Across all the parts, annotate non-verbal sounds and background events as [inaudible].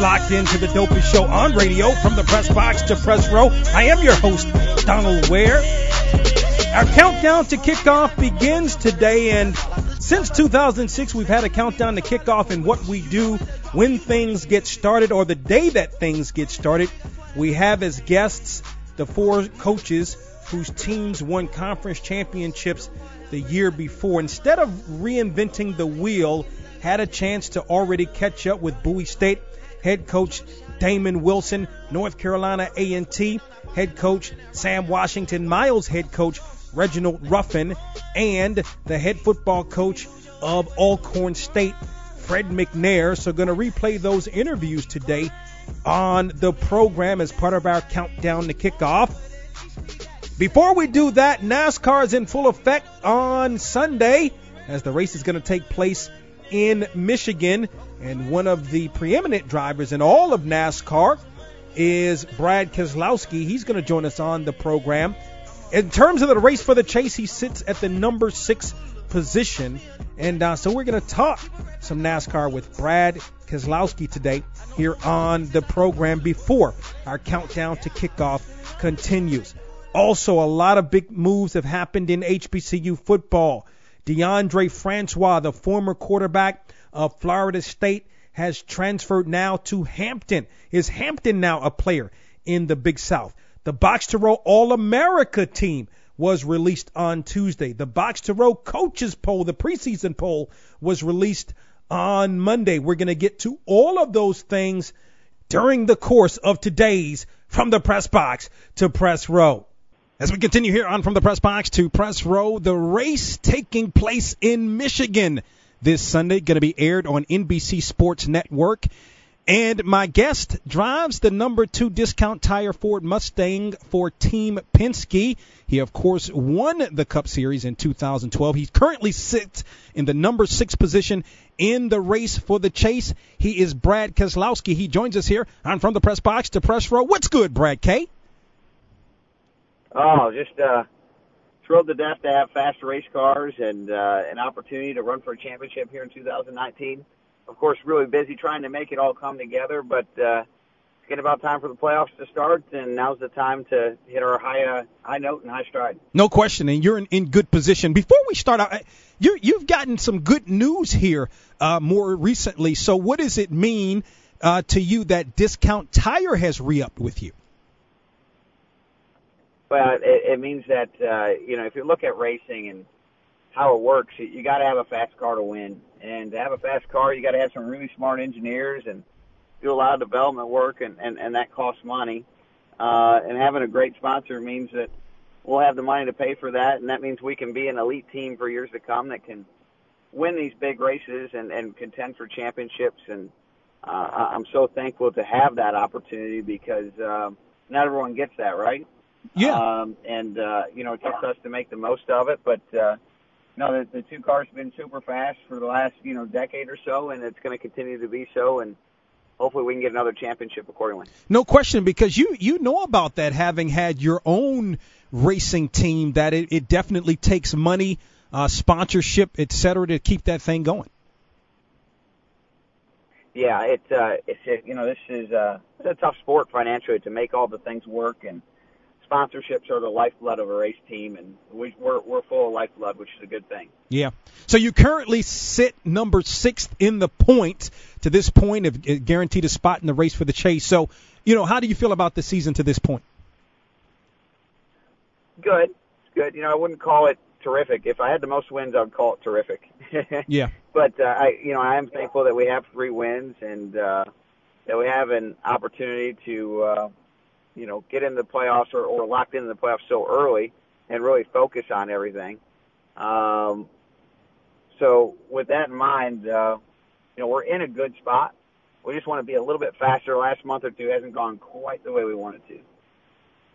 Locked into the dopest show on radio from the press box to press row. I am your host, Donald Ware. Our countdown to kickoff begins today, and since 2006, we've had a countdown to kickoff and what we do when things get started or the day that things get started. We have as guests the four coaches whose teams won conference championships the year before. Instead of reinventing the wheel, had a chance to already catch up with Bowie State head coach Damon Wilson, North Carolina A&T head coach Sam Washington, Miles head coach Reginald Ruffin, and the head football coach of Alcorn State, Fred McNair. So going to replay those interviews today on the program as part of our countdown to kickoff. Before we do that, NASCAR is in full effect on Sunday as the race is going to take place in Michigan. And one of the preeminent drivers in all of NASCAR is Brad Keselowski. He's going to join us on the program. In terms of the race for the chase, he sits at the number six position. And uh, so we're going to talk some NASCAR with Brad Keselowski today here on the program before our countdown to kickoff continues. Also, a lot of big moves have happened in HBCU football. Deondre Francois, the former quarterback of Florida State, has transferred now to Hampton. Is Hampton now a player in the Big South? The Box to Row All America team was released on Tuesday. The Box to Row coaches poll, the preseason poll, was released on Monday. We're going to get to all of those things during the course of today's From the Press Box to Press Row. As we continue here on From the Press Box to Press Row, the race taking place in Michigan this Sunday, going to be aired on NBC Sports Network. And my guest drives the number two discount tire Ford Mustang for Team Penske. He, of course, won the Cup Series in 2012. He currently sits in the number six position in the race for the chase. He is Brad Keselowski. He joins us here I'm From the Press Box to Press Row. What's good, Brad K? Oh, just uh, thrilled to death to have fast race cars and uh, an opportunity to run for a championship here in 2019. Of course, really busy trying to make it all come together, but uh, it's getting about time for the playoffs to start, and now's the time to hit our high uh, high note and high stride. No question, and you're in, in good position. Before we start out, you you've gotten some good news here uh, more recently. So, what does it mean uh, to you that Discount Tire has re-upped with you? Well, it, it means that uh, you know if you look at racing and how it works, you, you got to have a fast car to win, and to have a fast car, you got to have some really smart engineers and do a lot of development work, and and, and that costs money. Uh, and having a great sponsor means that we'll have the money to pay for that, and that means we can be an elite team for years to come that can win these big races and, and contend for championships. And uh, I'm so thankful to have that opportunity because uh, not everyone gets that, right? Yeah. Um, and, uh, you know, it takes us to make the most of it. But, uh, no, the, the two cars have been super fast for the last, you know, decade or so, and it's going to continue to be so. And hopefully we can get another championship accordingly. No question, because you, you know about that having had your own racing team, that it, it definitely takes money, uh, sponsorship, et cetera, to keep that thing going. Yeah, it, uh, it's, it, you know, this is, uh, it's a tough sport financially to make all the things work and, sponsorships are the lifeblood of a race team, and we, we're we're full of lifeblood, which is a good thing. Yeah. So you currently sit number sixth in the point to this point, of guaranteed a spot in the race for the chase. So, you know, how do you feel about the season to this point? Good, good. You know, I wouldn't call it terrific. If I had the most wins, I'd call it terrific. [laughs] yeah. But uh, I, you know, I am thankful that we have three wins and uh, that we have an opportunity to, uh, you know, get in the playoffs or, or locked into the playoffs so early and really focus on everything. Um, so with that in mind, uh, you know, we're in a good spot. We just want to be a little bit faster. Last month or two hasn't gone quite the way we wanted to.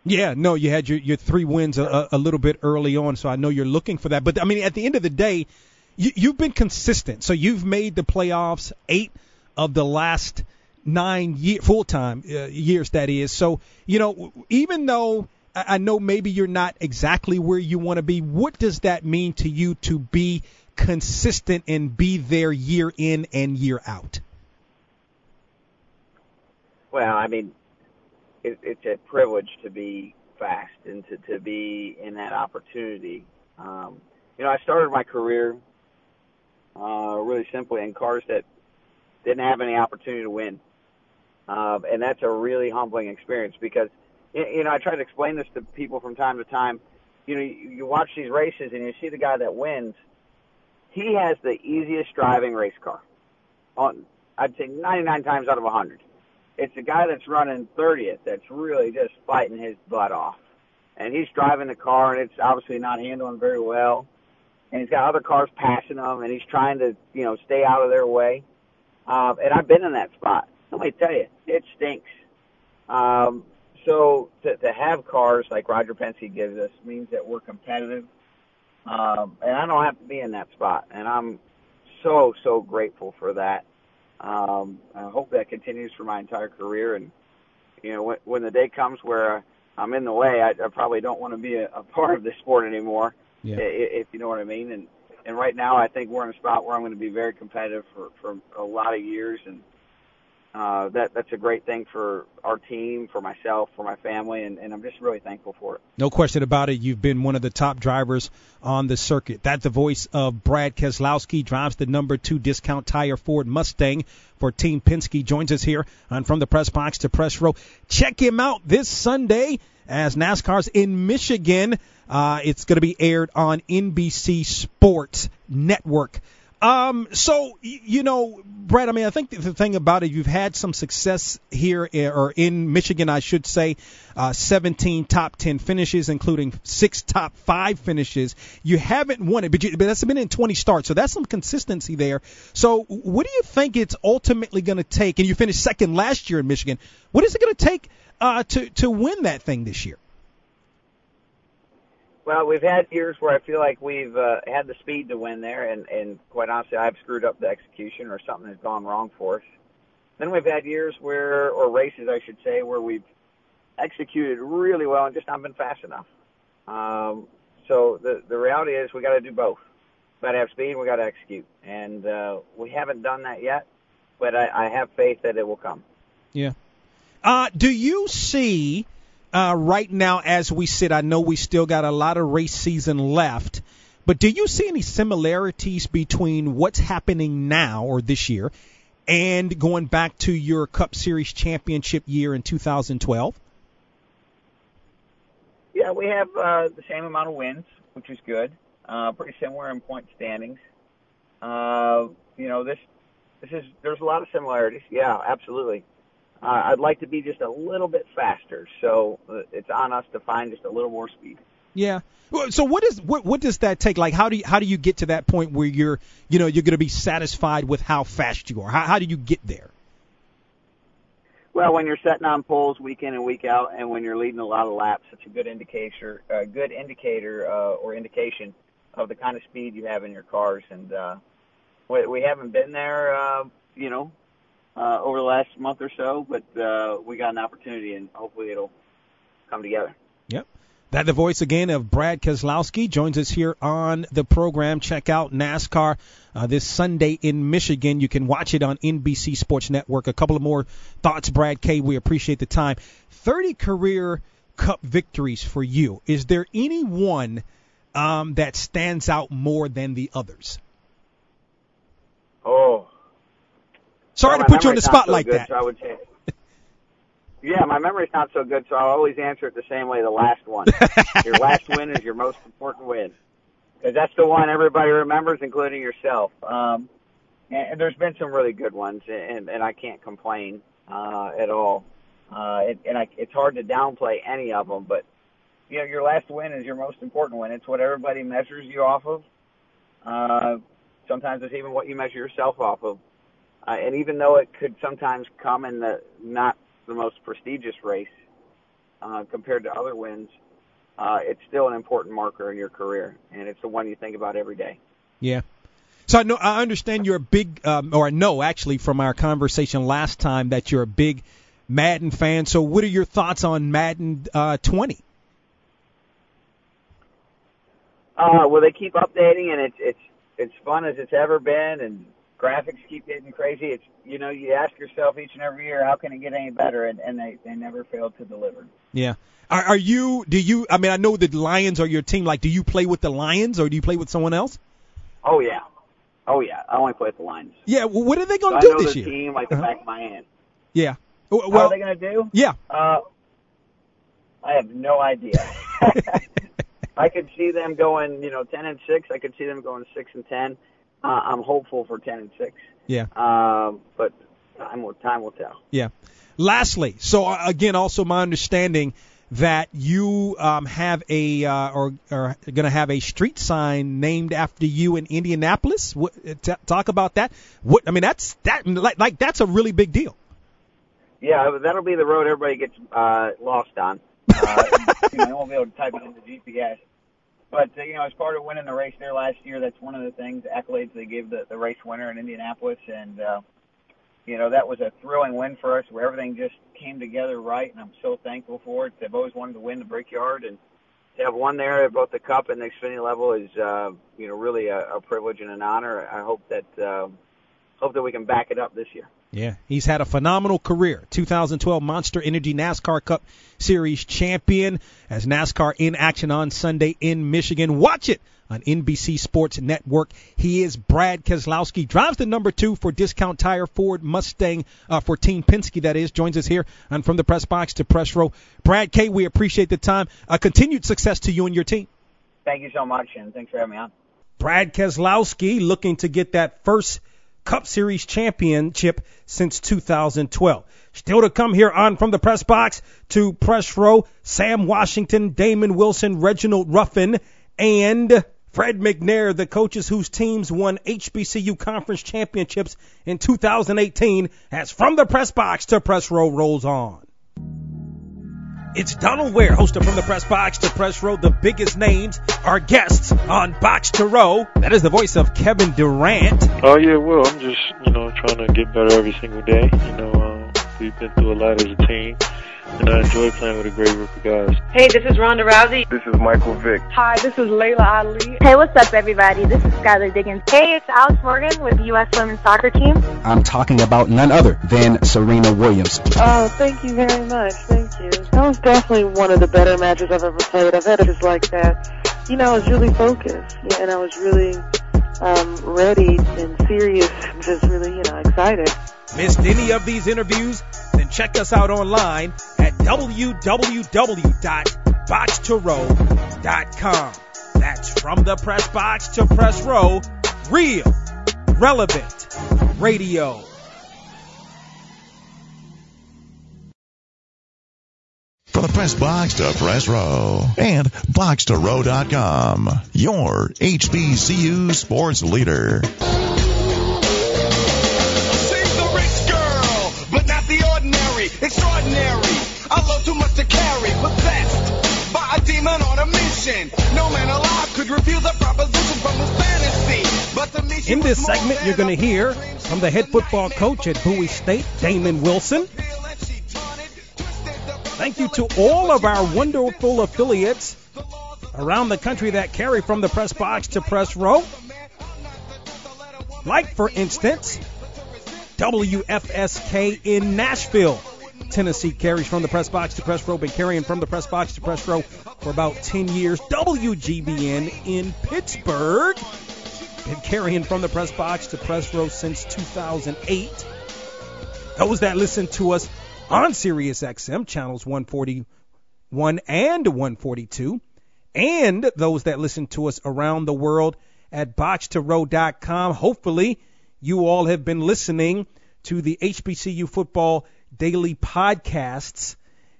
Yeah, no, you had your your three wins a, a little bit early on, so I know you're looking for that. But I mean, at the end of the day, you, you've been consistent. So you've made the playoffs eight of the last nine year, full time uh, years. That is. So you know, even though I know maybe you're not exactly where you want to be, what does that mean to you to be consistent and be there year in and year out? Well, I mean, it, it's a privilege to be fast and to, to be in that opportunity. Um, you know, I started my career uh, really simply in cars that didn't have any opportunity to win. Uh, and that's a really humbling experience because, you know, I try to explain this to people from time to time. You know, you, you watch these races and you see the guy that wins. He has the easiest driving race car. On, I'd say 99 times out of 100 it's the guy that's running 30th that's really just fighting his butt off. And he's driving the car, and it's obviously not handling very well. And he's got other cars passing him, and he's trying to, you know, stay out of their way. Uh, and I've been in that spot. Let me tell you, it stinks. Um, so to, to have cars like Roger Penske gives us means that we're competitive. Um, and I don't have to be in that spot. And I'm so, so grateful for that. Um, I hope that continues for my entire career. And you know, when, when the day comes where I'm in the way, I, I probably don't want to be a, a part of this sport anymore. Yeah. If, if you know what I mean. And and right now, I think we're in a spot where I'm going to be very competitive for for a lot of years and uh, that that's a great thing for our team, for myself, for my family, and, and I'm just really thankful for it. No question about it. You've been one of the top drivers on the circuit. That's the voice of Brad Keselowski, drives the number two discount tire Ford Mustang for Team Penske. Joins us here on From the Press Box to Press Row. Check him out this Sunday as NASCAR's in Michigan. Uh, it's going to be aired on NBC Sports Network. Um, so you know, Brad. I mean, I think the thing about it, you've had some success here, eh, or in Michigan, I should say. Uh, 17 top 10 finishes, including six top five finishes. You haven't won it, but, you, but that's been in 20 starts, so that's some consistency there. So, what do you think it's ultimately going to take? And you finished second last year in Michigan. What is it going to take uh, to to win that thing this year? Well, we've had years where I feel like we've uh, had the speed to win there, and, and quite honestly, I've screwed up the execution or something has gone wrong for us. Then we've had years where, or races, I should say, where we've executed really well and just not been fast enough. Um, so the the reality is we got to do both. We got to have speed we got to execute, and uh, we haven't done that yet. But I, I have faith that it will come. Yeah. Uh, do you see? Uh, right now as we sit? I know we still got a lot of race season left, but do you see any similarities between what's happening now or this year and going back to your Cup Series championship year in 2012? Yeah, we have uh, the same amount of wins, which is good. Uh, pretty similar in point standings. Uh, you know, this this is there's a lot of similarities. Yeah, absolutely. Uh, I'd like to be just a little bit faster, so uh, it's on us to find just a little more speed. Yeah. So what is what what does that take? Like how do you how do you get to that point where you're you know you're going to be satisfied with how fast you are? How how do you get there? Well, when you're setting on poles week in and week out, and when you're leading a lot of laps, it's a good indicator, a good indicator uh, or indication of the kind of speed you have in your cars. And uh, we, we haven't been there, uh, you know, uh, over the last month or so, but uh, we got an opportunity, and hopefully it'll come together. Yep. That the voice again of Brad Keselowski joins us here on the program. Check out NASCAR uh, this Sunday in Michigan. You can watch it on NBC Sports Network. A couple of more thoughts, Brad K. We appreciate the time. 30 career Cup victories for you, is there any one um, that stands out more than the others? Oh. Sorry well, to put you on the spot so like good, that. So I would say. [laughs] Yeah, my memory's not so good, so I'll always answer it the same way. The last one. [laughs] your last win is your most important win, because that's the one everybody remembers, including yourself. Um, and, and there's been some really good ones, and, and I can't complain uh, at all. Uh, it, and I, it's hard to downplay any of them, but you know, your last win is your most important win. It's what everybody measures you off of. Uh, sometimes it's even what you measure yourself off of. Uh, and even though it could sometimes come in the not the most prestigious race uh, compared to other wins, uh, it's still an important marker in your career, and it's the one you think about every day. Yeah. So I know I understand you're a big, um, or I know actually from our conversation last time that you're a big Madden fan. So what are your thoughts on Madden uh, 20? Uh, well, they keep updating, and it's it's it's fun as it's ever been, and graphics keep getting crazy. It's you know you ask yourself each and every year how can it get any better, and, and they they never fail to deliver. Yeah. Are, are you? Do you? I mean, I know the Lions are your team. Like, do you play with the Lions or do you play with someone else? Oh yeah, oh yeah. I only play with the Lions. Yeah. Well, what are they going to do I know this the year? team like the Uh-huh. back of my hand. Yeah. Well, How are they going to do? yeah. Uh, I have no idea. [laughs] I could see them going, you know, ten and six. I could see them going six and ten. Uh, I'm hopeful for ten and six. Yeah. Um, but time will time will tell. Yeah. Lastly, so uh, again, also my understanding that you um, have a uh, or are going to have a street sign named after you in Indianapolis. What, uh, t- talk about that. What I mean, that's that like, like that's a really big deal. Yeah, that'll be the road everybody gets uh, lost on. Uh, [laughs] you know, they won't be able to type it into GPS. But uh, you know, as part of winning the race there last year, that's one of the things accolades they gave the, the race winner in Indianapolis, and uh, you know that was a thrilling win for us, where everything just came together right, and I'm so thankful for it. They've always wanted to win the Brickyard, and to have won there at both the Cup and the Xfinity level is uh, you know really a, a privilege and an honor. I hope that uh, hope that we can back it up this year. Yeah, he's had a phenomenal career. 2012 Monster Energy NASCAR Cup Series champion as NASCAR in action on Sunday in Michigan. Watch it on NBC Sports Network. He is Brad Keselowski, drives the number two for Discount Tire Ford Mustang uh, for Team Penske. That is, joins us here on From the Press Box to Press Row. Brad K, we appreciate the time. Uh, continued success to you and your team. Thank you so much, and thanks for having me on. Brad Keselowski looking to get that first Cup Series championship since 2012. Still to come here on from the press box to press row, Sam Washington, Damon Wilson, Reginald Ruffin, and Fred McNair, the coaches whose teams won HBCU conference championships in 2018, as from the press box to press row rolls on. It's Donald Ware, host of From the Press Box to Press Row. The biggest names are guests on Box to Row. That is the voice of Kevin Durant. Oh yeah, well, I'm just you know trying to get better every single day. You know, um, we've been through a lot as a team, and I enjoy playing with a great group of guys. Hey, this is Ronda Rousey. This is Michael Vick. Hi, this is Laila Ali. Hey, what's up, everybody? This is Skylar Diggins. Hey, it's Alex Morgan with the U.S. Women's Soccer Team. I'm talking about none other than Serena Williams. Oh, thank you very much. Thank you. That was definitely one of the better matches I've ever played. I've had matches like that. You know, I was really focused, yeah, and I was really um, ready and serious, and just really, you know, excited. Missed any of these interviews? Then check us out online at www.boxtorow.com. That's from the press box to press row. Real, relevant radio. From the press box to press row and boxtorow.com, your HBCU sports leader. She's the rich girl, but not the ordinary, extraordinary. I love too much to carry, possessed by a demon on a mission. No man alive could refuse a proposition from his fantasy. But In this segment, you're going to hear from the head football coach at Bowie State, Damon Wilson. Thank you to all of our wonderful affiliates around the country that carry from the press box to press row. Like, for instance, WFSK in Nashville, Tennessee, carries from the press box to press row, been carrying from the press box to press row for about 10 years. WGBN in Pittsburgh, been carrying from the press box to press row since 2008. Those that listen to us on Sirius XM channels 141 and 142, and those that listen to us around the world at box2row.com. Hopefully, you all have been listening to the HBCU football daily podcasts.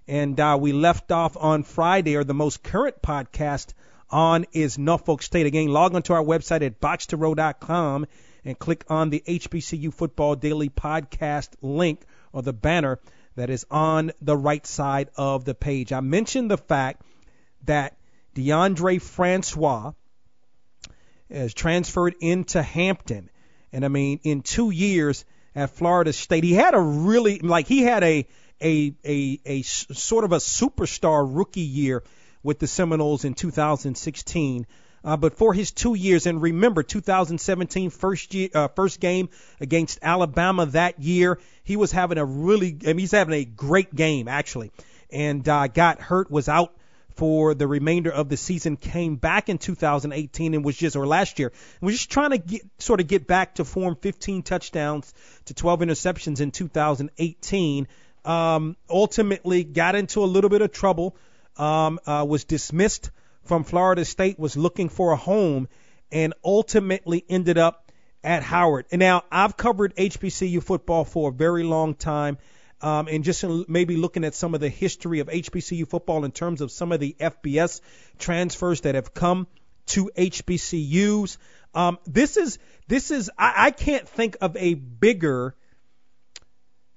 And uh, we left off on Friday, or the most current podcast on is Norfolk State. Again, log onto our website at box2row.com and click on the HBCU Football Daily Podcast link or the banner that is on the right side of the page. I mentioned the fact that Deondre Francois has transferred into Hampton. And I mean, in two years at Florida State, he had a really, like, he had a, a, a, a sort of a superstar rookie year with the Seminoles in 2016. Uh, but for his two years, and remember, 2017 first year, uh, first game against Alabama that year, he was having a really, I mean, he's having a great game actually, and uh, got hurt, was out for the remainder of the season, came back in 2018 and was just, or last year, and was just trying to get, sort of get back to form 15 touchdowns to 12 interceptions in 2018. Um, ultimately got into a little bit of trouble, um, uh, was dismissed from Florida State, was looking for a home, and ultimately ended up at Howard. And now I've covered HBCU football for a very long time um, and just maybe looking at some of the history of HBCU football in terms of some of the FBS transfers that have come to HBCUs. Um, this is this is I, I can't think of a bigger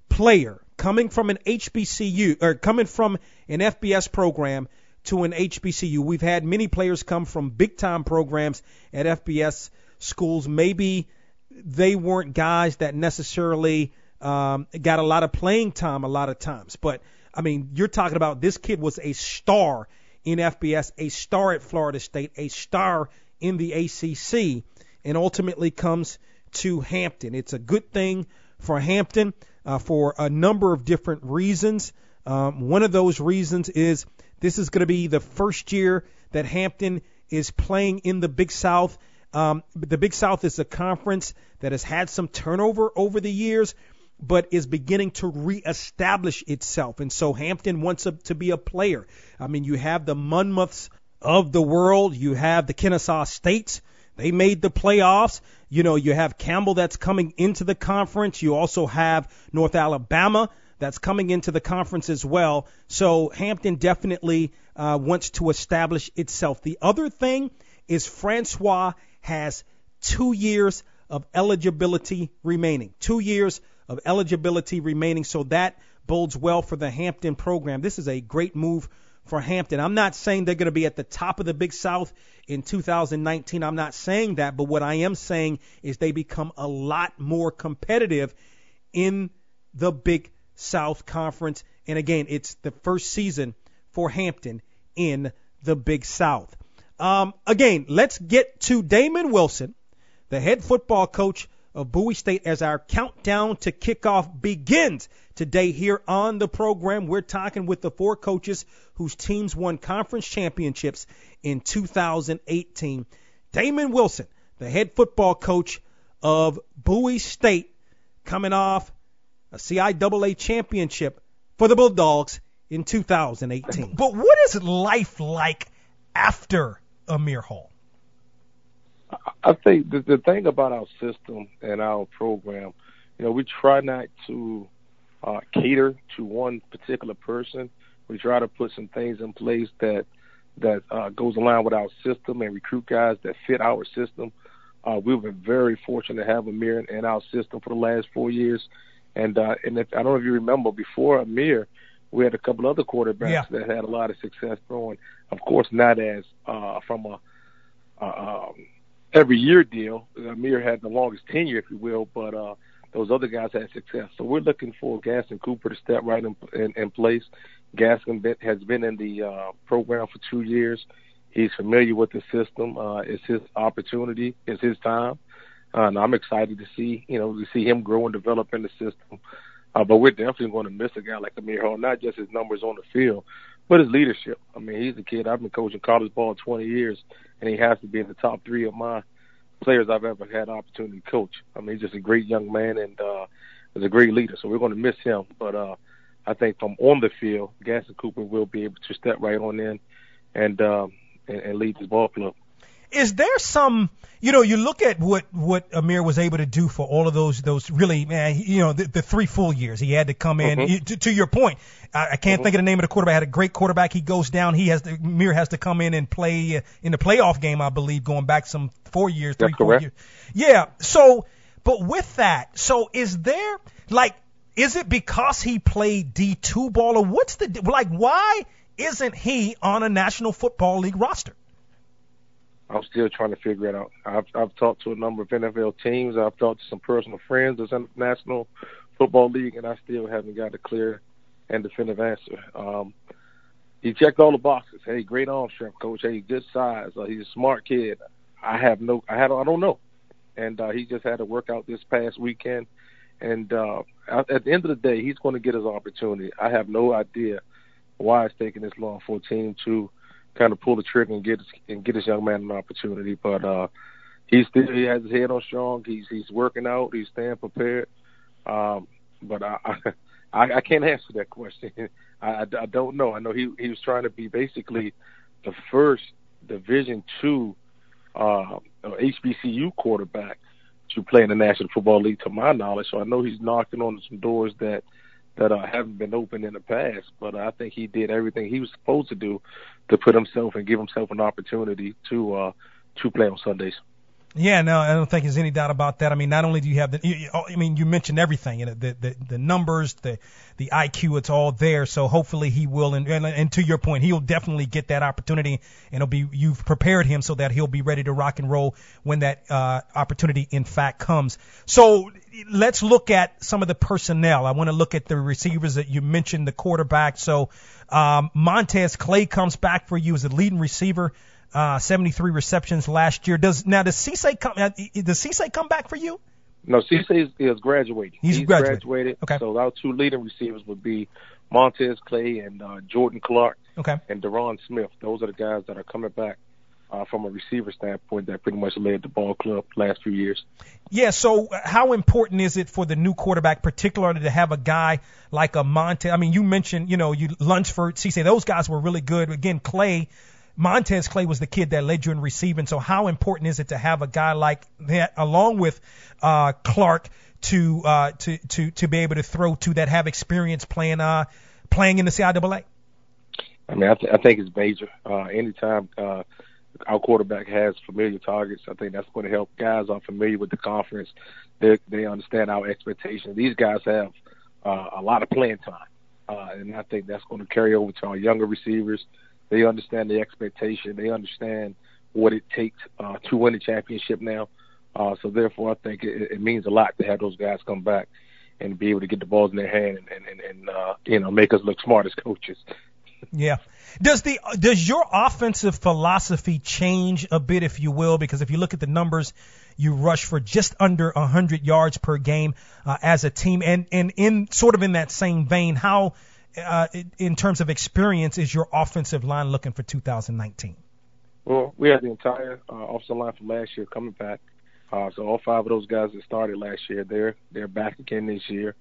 player coming from an HBCU or coming from an FBS program to an HBCU. We've had many players come from big time programs at FBS schools. Maybe they weren't guys that necessarily um, got a lot of playing time a lot of times. But I mean, you're talking about this kid was a star in FBS, a star at Florida State, a star in the ACC, and ultimately comes to Hampton. It's a good thing for Hampton uh, for a number of different reasons. Um, one of those reasons is this is going to be the first year that Hampton is playing in the Big South. Um, the Big South is a conference that has had some turnover over the years but is beginning to reestablish itself. And so Hampton wants a, to be a player. I mean, you have the Monmouths of the world, you have the Kennesaw States. They made the playoffs. You know, you have Campbell that's coming into the conference. You also have North Alabama that's coming into the conference as well. So Hampton definitely uh, wants to establish itself. The other thing is Francois has two years of eligibility remaining. Two years of eligibility remaining. So that bodes well for the Hampton program. This is a great move for Hampton. I'm not saying they're going to be at the top of the Big South in 2019. I'm not saying that, but what I am saying is they become a lot more competitive in the Big South Conference. And again, it's the first season for Hampton in the Big South. Um, again, let's get to Damon Wilson, the head football coach of Bowie State as our countdown to kickoff begins today here on the program. We're talking with the four coaches whose teams won conference championships in 2018. Damon Wilson, the head football coach of Bowie State, coming off a CIAA championship for the Bulldogs in 2018. But what is life like after Amir Hall? I think the, the thing about our system and our program, you know, we try not to uh, cater to one particular person. We try to put some things in place that that uh, goes along with our system and recruit guys that fit our system. Uh, we've been very fortunate to have Amir in our system for the last four years. And uh, and if, I don't know if you remember before Amir, we had a couple other quarterbacks yeah. that had a lot of success throwing. Of course, not as uh, from a uh, um, every year deal. Amir had the longest tenure, if you will, but uh, those other guys had success. So we're looking for Gaston Cooper to step right in, in, in place. Gaston has been in the uh, program for two years. He's familiar with the system. Uh, it's his opportunity. It's his time. Uh, and I'm excited to see, you know, to see him grow and develop in the system. Uh, but we're definitely going to miss a guy like Amir Hall, not just his numbers on the field, but his leadership. I mean, he's a kid. I've been coaching college ball 20 years, and he has to be in the top three of my players I've ever had opportunity to coach. I mean, he's just a great young man and uh, is a great leader. So we're going to miss him. But uh, I think from on the field, Gaston Cooper will be able to step right on in and um, and, and lead his ball club. Is there some, you know, you look at what what Amir was able to do for all of those those really, man, you know, the, the three full years he had to come in. Mhm. To, to your point, I, I can't Mhm. think of the name of the quarterback. Had a great quarterback. He goes down. He has to, Amir has to come in and play uh, in the playoff game, I believe, going back some four years, three That's four correct. years. Yeah. So, but with that, so is there like, is it because he played D2 ball or what's the like? Why isn't he on a National Football League roster? I'm still trying to figure it out. I've I've talked to a number of NFL teams. I've talked to some personal friends that's in National Football League, and I still haven't got a clear and definitive answer. Um, he checked all the boxes. Hey, great arm strength, coach. Hey, good size. Uh, he's a smart kid. I have no, I had, I don't know. And uh, he just had to work out this past weekend. And uh, at at the end of the day, he's going to get his opportunity. I have no idea why it's taking this long for a team to kind of pull the trigger and get and get this young man an opportunity. But uh, he still he has his head on strong. He's he's working out. He's staying prepared. Um, but I, I [laughs] I can't answer that question. [laughs] I, I, I don't know. I know he he was trying to be basically the first Division two uh, HBCU quarterback to play in the National Football League, to my knowledge. So I know he's knocking on some doors that that uh, haven't been open in the past. But I think he did everything he was supposed to do to put himself and give himself an opportunity to uh, to play on Sundays. Yeah, no, I don't think there's any doubt about that. I mean, not only do you have the, you- I mean, you mentioned everything, you know, the the, the numbers, the the IQ, it's all there. So hopefully he will, and, and and to your point, he'll definitely get that opportunity, and it'll be you've prepared him so that he'll be ready to rock and roll when that uh, opportunity in fact comes. So let's look at some of the personnel. I want to look at the receivers that you mentioned, the quarterback. So um, Montez Clay comes back for you as the leading receiver. Uh, 73 receptions last year. Does now does Cisse come? Uh, does Cisse come back for you? No, Cisse is, is graduating. He's graduated. Okay. So our two leading receivers would be Montez Clay and uh, Jordan Clark Okay. and Deron Smith. Those are the guys that are coming back uh, from a receiver standpoint that pretty much led the ball club last few years. Yeah. So uh, how important is it for the new quarterback, particularly to have a guy like a Montez? I mean, you mentioned, you know, you Lunsford, Cisse, those guys were really good. Again, Clay. Montez Clay was the kid that led you in receiving. So how important is it to have a guy like that along with uh, Clark to uh, to to to be able to throw to that have experience playing uh playing in the CIAA? I mean, I, th- I think it's major. Uh, anytime uh, our quarterback has familiar targets, I think that's going to help. Guys are familiar with the conference. They they understand our expectations. These guys have uh, a lot of playing time, uh, and I think that's going to carry over to our younger receivers. They understand the expectation. They understand what it takes uh, to win the championship now. Uh, so therefore, I think it, it means a lot to have those guys come back and be able to get the balls in their hand and, and, and, and uh, you know make us look smart as coaches. Yeah. Does the does your offensive philosophy change a bit, if you will? Because if you look at the numbers, you rush for just under 100 yards per game uh, as a team, and and in sort of in that same vein, how uh, in terms of experience is your offensive line looking for 2019? Well, we had the entire uh, offensive line from last year coming back. Uh, so all five of those guys that started last year, they're they're back again this year.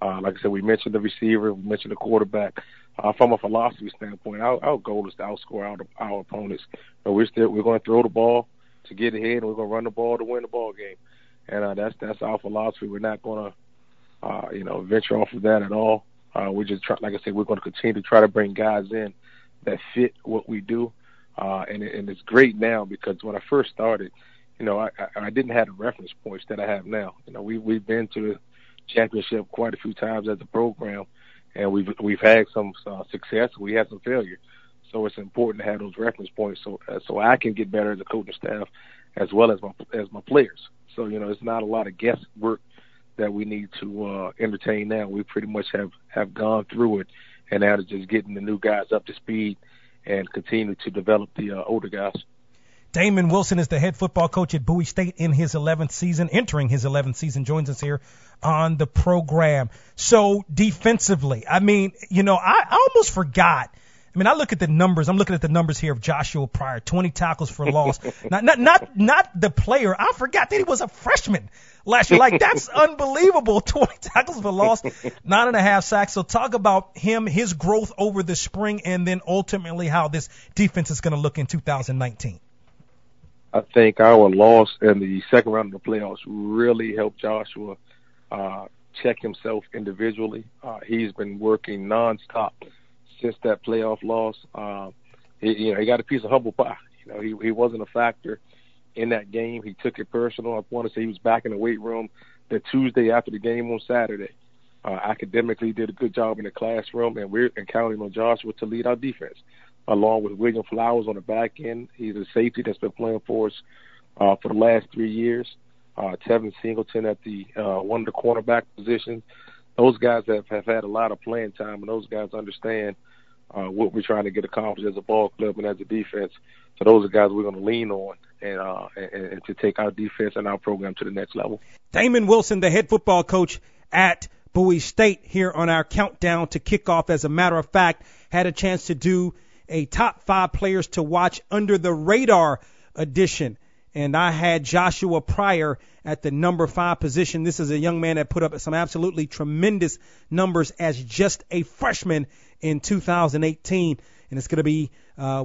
Uh, like I said, we mentioned the receiver, we mentioned the quarterback. Uh, from a philosophy standpoint, our, our goal is to outscore our, our opponents. But we're still we're going to throw the ball to get ahead, and we're going to run the ball to win the ball game. And uh, that's that's our philosophy. We're not going to, uh, you know, venture off of that at all. Uh, we just try, like I said, we're going to continue to try to bring guys in that fit what we do. Uh, and, and it's great now because when I first started, you know, I, I, didn't have the reference points that I have now. You know, we, we've been to the championship quite a few times as a program, and we've we've had some uh, success. We had some failure, so it's important to have those reference points so uh, so I can get better as a coaching staff, as well as my as my players. So you know, it's not a lot of guesswork that we need to uh, entertain now. We pretty much have have gone through it, and now it's just getting the new guys up to speed and continue to develop the uh, older guys. Damon Wilson is the head football coach at Bowie State in his 11th season, entering his 11th season, joins us here on the program. So defensively, I mean, you know, I, I almost forgot. I mean, I look at the numbers. I'm looking at the numbers here of Joshua Pryor, 20 tackles for loss. [laughs] not, not, not, not the player. I forgot that he was a freshman last year. Like, that's [laughs] unbelievable. [laughs] 20 tackles for loss, nine and a half sacks. So talk about him, his growth over the spring, and then ultimately how this defense is going to look in 2019. I think our loss in the second round of the playoffs really helped Joshua uh, check himself individually. Uh, he's been working nonstop since that playoff loss. Uh, he, you know, he got a piece of humble pie. You know, he he wasn't a factor in that game. He took it personal. I want to say he was back in the weight room the Tuesday after the game on Saturday. Uh, academically, did a good job in the classroom, and we're counting on Joshua to lead our defense along with William Flowers on the back end. He's a safety that's been playing for us uh, for the last three years. Uh, Tevin Singleton at the uh, one of the cornerback positions. Those guys have, have had a lot of playing time, and those guys understand uh, what we're trying to get accomplished as a ball club and as a defense. So those are guys we're going to lean on and, uh, and, and to take our defense and our program to the next level. Damon Wilson, the head football coach at Bowie State, here on our countdown to kickoff. As a matter of fact, had a chance to do a top five players to watch under the radar edition. And I had Joshua Pryor at the number five position. This is a young man that put up some absolutely tremendous numbers as just a freshman in 2018. And it's going to be uh,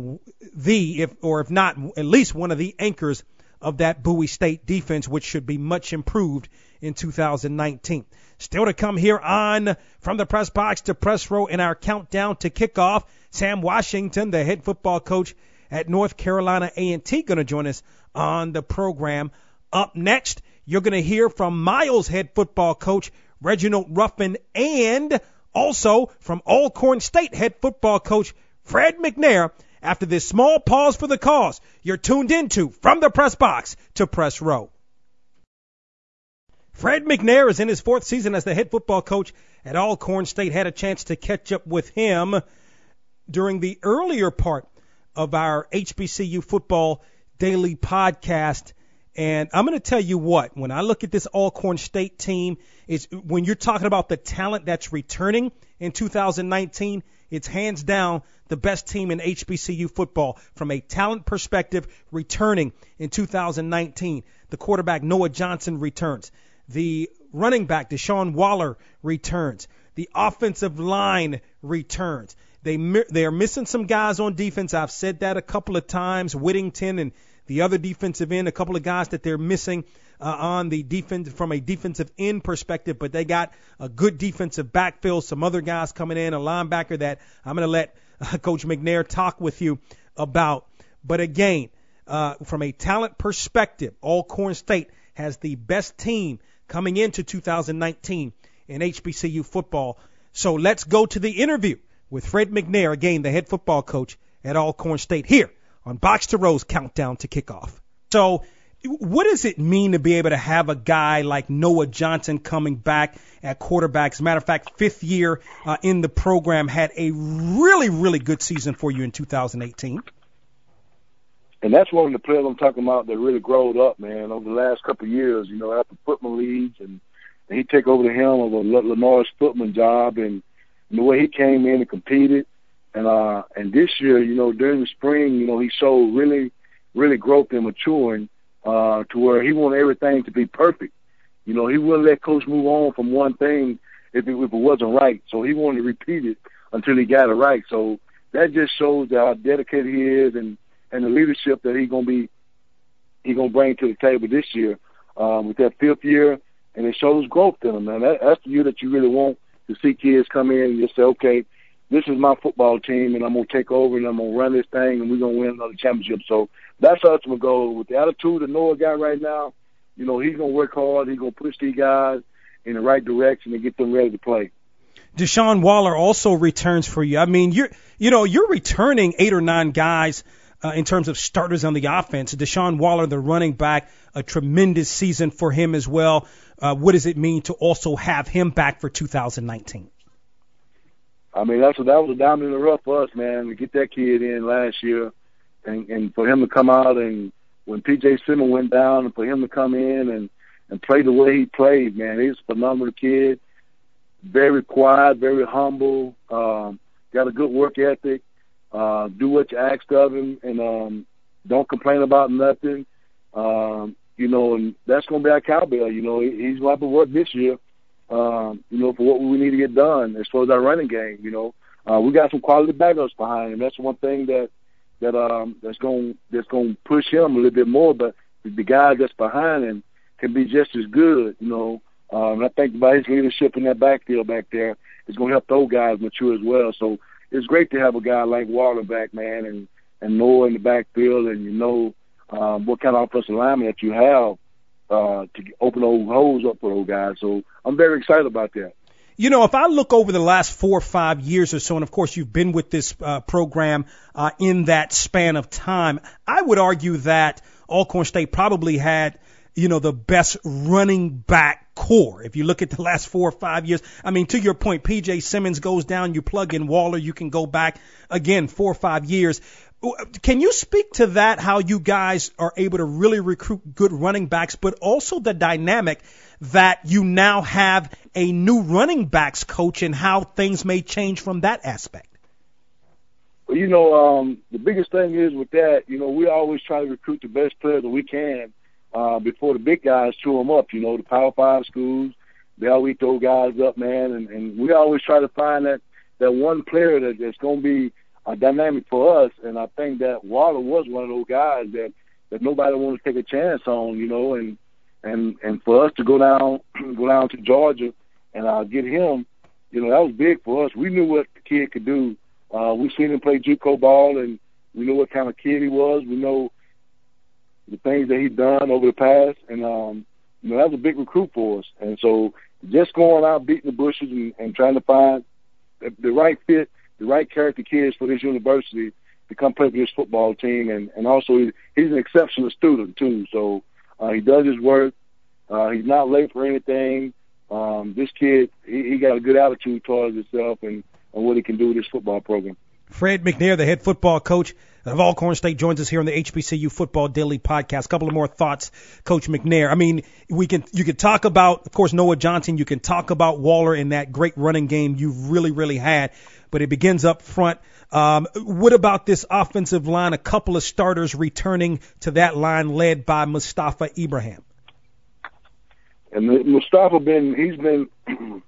the, if or if not, at least one of the anchors of that Bowie State defense, which should be much improved in 2019. Still to come here on From the Press Box to Press Row in our countdown to kickoff. Sam Washington, the head football coach at North Carolina A&T, going to join us on the program. Up next, you're going to hear from Miles head football coach Reginald Ruffin and also from Alcorn State head football coach Fred McNair after this small pause for the cause. You're tuned into From the Press Box to Press Row. Fred McNair is in his fourth season as the head football coach at Alcorn State. Had a chance to catch up with him during the earlier part of our HBCU football daily podcast. And I'm going to tell you what, when I look at this Alcorn State team, is when you're talking about the talent that's returning in 2019, it's hands down the best team in HBCU football from a talent perspective returning in 2019. The quarterback Noah Johnson returns. The running back Deshaun Waller returns. The offensive line returns. They they are missing some guys on defense. I've said that a couple of times. Whittington and the other defensive end, a couple of guys that they're missing uh, on the defense from a defensive end perspective, but they got a good defensive backfield. Some other guys coming in, a linebacker that I'm going to let uh, [laughs] Coach McNair talk with you about. But again, uh, from a talent perspective, Alcorn State has the best team coming into 2019 in HBCU football. So let's go to the interview with Fred McNair, again, the head football coach at Alcorn State, here on Box to Row's Countdown to Kickoff. So, what does it mean to be able to have a guy like Noah Johnson coming back at quarterback? As a matter of fact, fifth year uh, in the program, had a really, really good season for you in 2018. And that's one of the players I'm talking about that really growed up, man, over the last couple of years. You know, after Footman leaves and, and he take over the helm of a Lenorris Footman job, and and the way he came in and competed. And uh and this year, you know, during the spring, you know, he showed really, really growth and maturing, uh, to where he wanted everything to be perfect. You know, he wouldn't let coach move on from one thing if it, if it wasn't right. So he wanted to repeat it until he got it right. So that just shows how dedicated he is and and the leadership that he's gonna be he gonna bring to the table this year um, with that fifth year, and it shows growth in him. Man, that, that's the year that you really want to see kids come in and just say, okay, this is my football team, and I'm gonna take over and I'm gonna run this thing, and we're gonna win another championship. So that's our ultimate goal. With the attitude that Noah got right now, you know, he's gonna work hard. He's gonna push these guys in the right direction and get them ready to play. Deshaun Waller also returns for you. I mean, you're you know you're returning eight or nine guys uh, in terms of starters on the offense. Deshaun Waller, the running back, a tremendous season for him as well. Uh, what does it mean to also have him back for 2019? I mean, that's what that was a diamond in the rough for us, man. To get that kid in last year, and and for him to come out and when PJ Simmons went down and for him to come in and and play the way he played, man, he's a phenomenal kid. Very quiet, very humble. Um, got a good work ethic. Uh, do what you asked of him, and um, don't complain about nothing. Um, you know, and that's going to be our cowbell. You know, he, he's going to have to work this year. Um, you know, for what we need to get done as far as our running game. You know, uh, we got some quality backups behind him. That's one thing that that um that's going that's going to push him a little bit more. But the guy that's behind him can be just as good. You know, um, and I think about his leadership in that backfield back there is going to help those guys mature as well. So it's great to have a guy like Waller back, man, and and Noah in the backfield, and you know um, what kind of offensive lineman that you have uh, to open those holes up for those guys. So I'm very excited about that. You know, if I look over the last four or five years or so, and of course you've been with this uh, program uh, in that span of time, I would argue that Alcorn State probably had, you know, the best running back corps. If you look at the last four or five years, I mean, to your point, PJ Simmons goes down, you plug in Waller, you can go back again four or five years. Can you speak to that? How you guys are able to really recruit good running backs, but also the dynamic that you now have a new running backs coach and how things may change from that aspect? Well, you know, um, the biggest thing is with that, you know, we always try to recruit the best players that we can uh, before the big guys chew them up. You know, the Power Five schools, they always throw guys up, man, and, and we always try to find that that one player that, that's going to be a dynamic for us. And I think that Waller was one of those guys that that nobody wanted to take a chance on, you know, and and and for us to go down [clears throat] go down to Georgia and uh, get him, you know, that was big for us. We knew what the kid could do. Uh, we seen him play JUCO ball, and we know what kind of kid he was. We know the things that he'd done over the past, and um, you know that was a big recruit for us. And so, just going out beating the bushes and, and trying to find the, the right fit, the right character kids for this university to come play for this football team, and and also he's an exceptional student too. So uh, he does his work. Uh, he's not late for anything. Um, this kid, he, he got a good attitude towards himself and, and what he can do with this football program. Fred McNair, the head football coach of Alcorn State, joins us here on the HBCU Football Daily Podcast. A couple of more thoughts, Coach McNair. I mean, we can you can talk about, of course, Noah Johnson. You can talk about Waller in that great running game you've really, really had, but it begins up front. Um, what about this offensive line? A couple of starters returning to that line, led by Mustafa Ibrahim. And Mustafa been he's been [clears throat]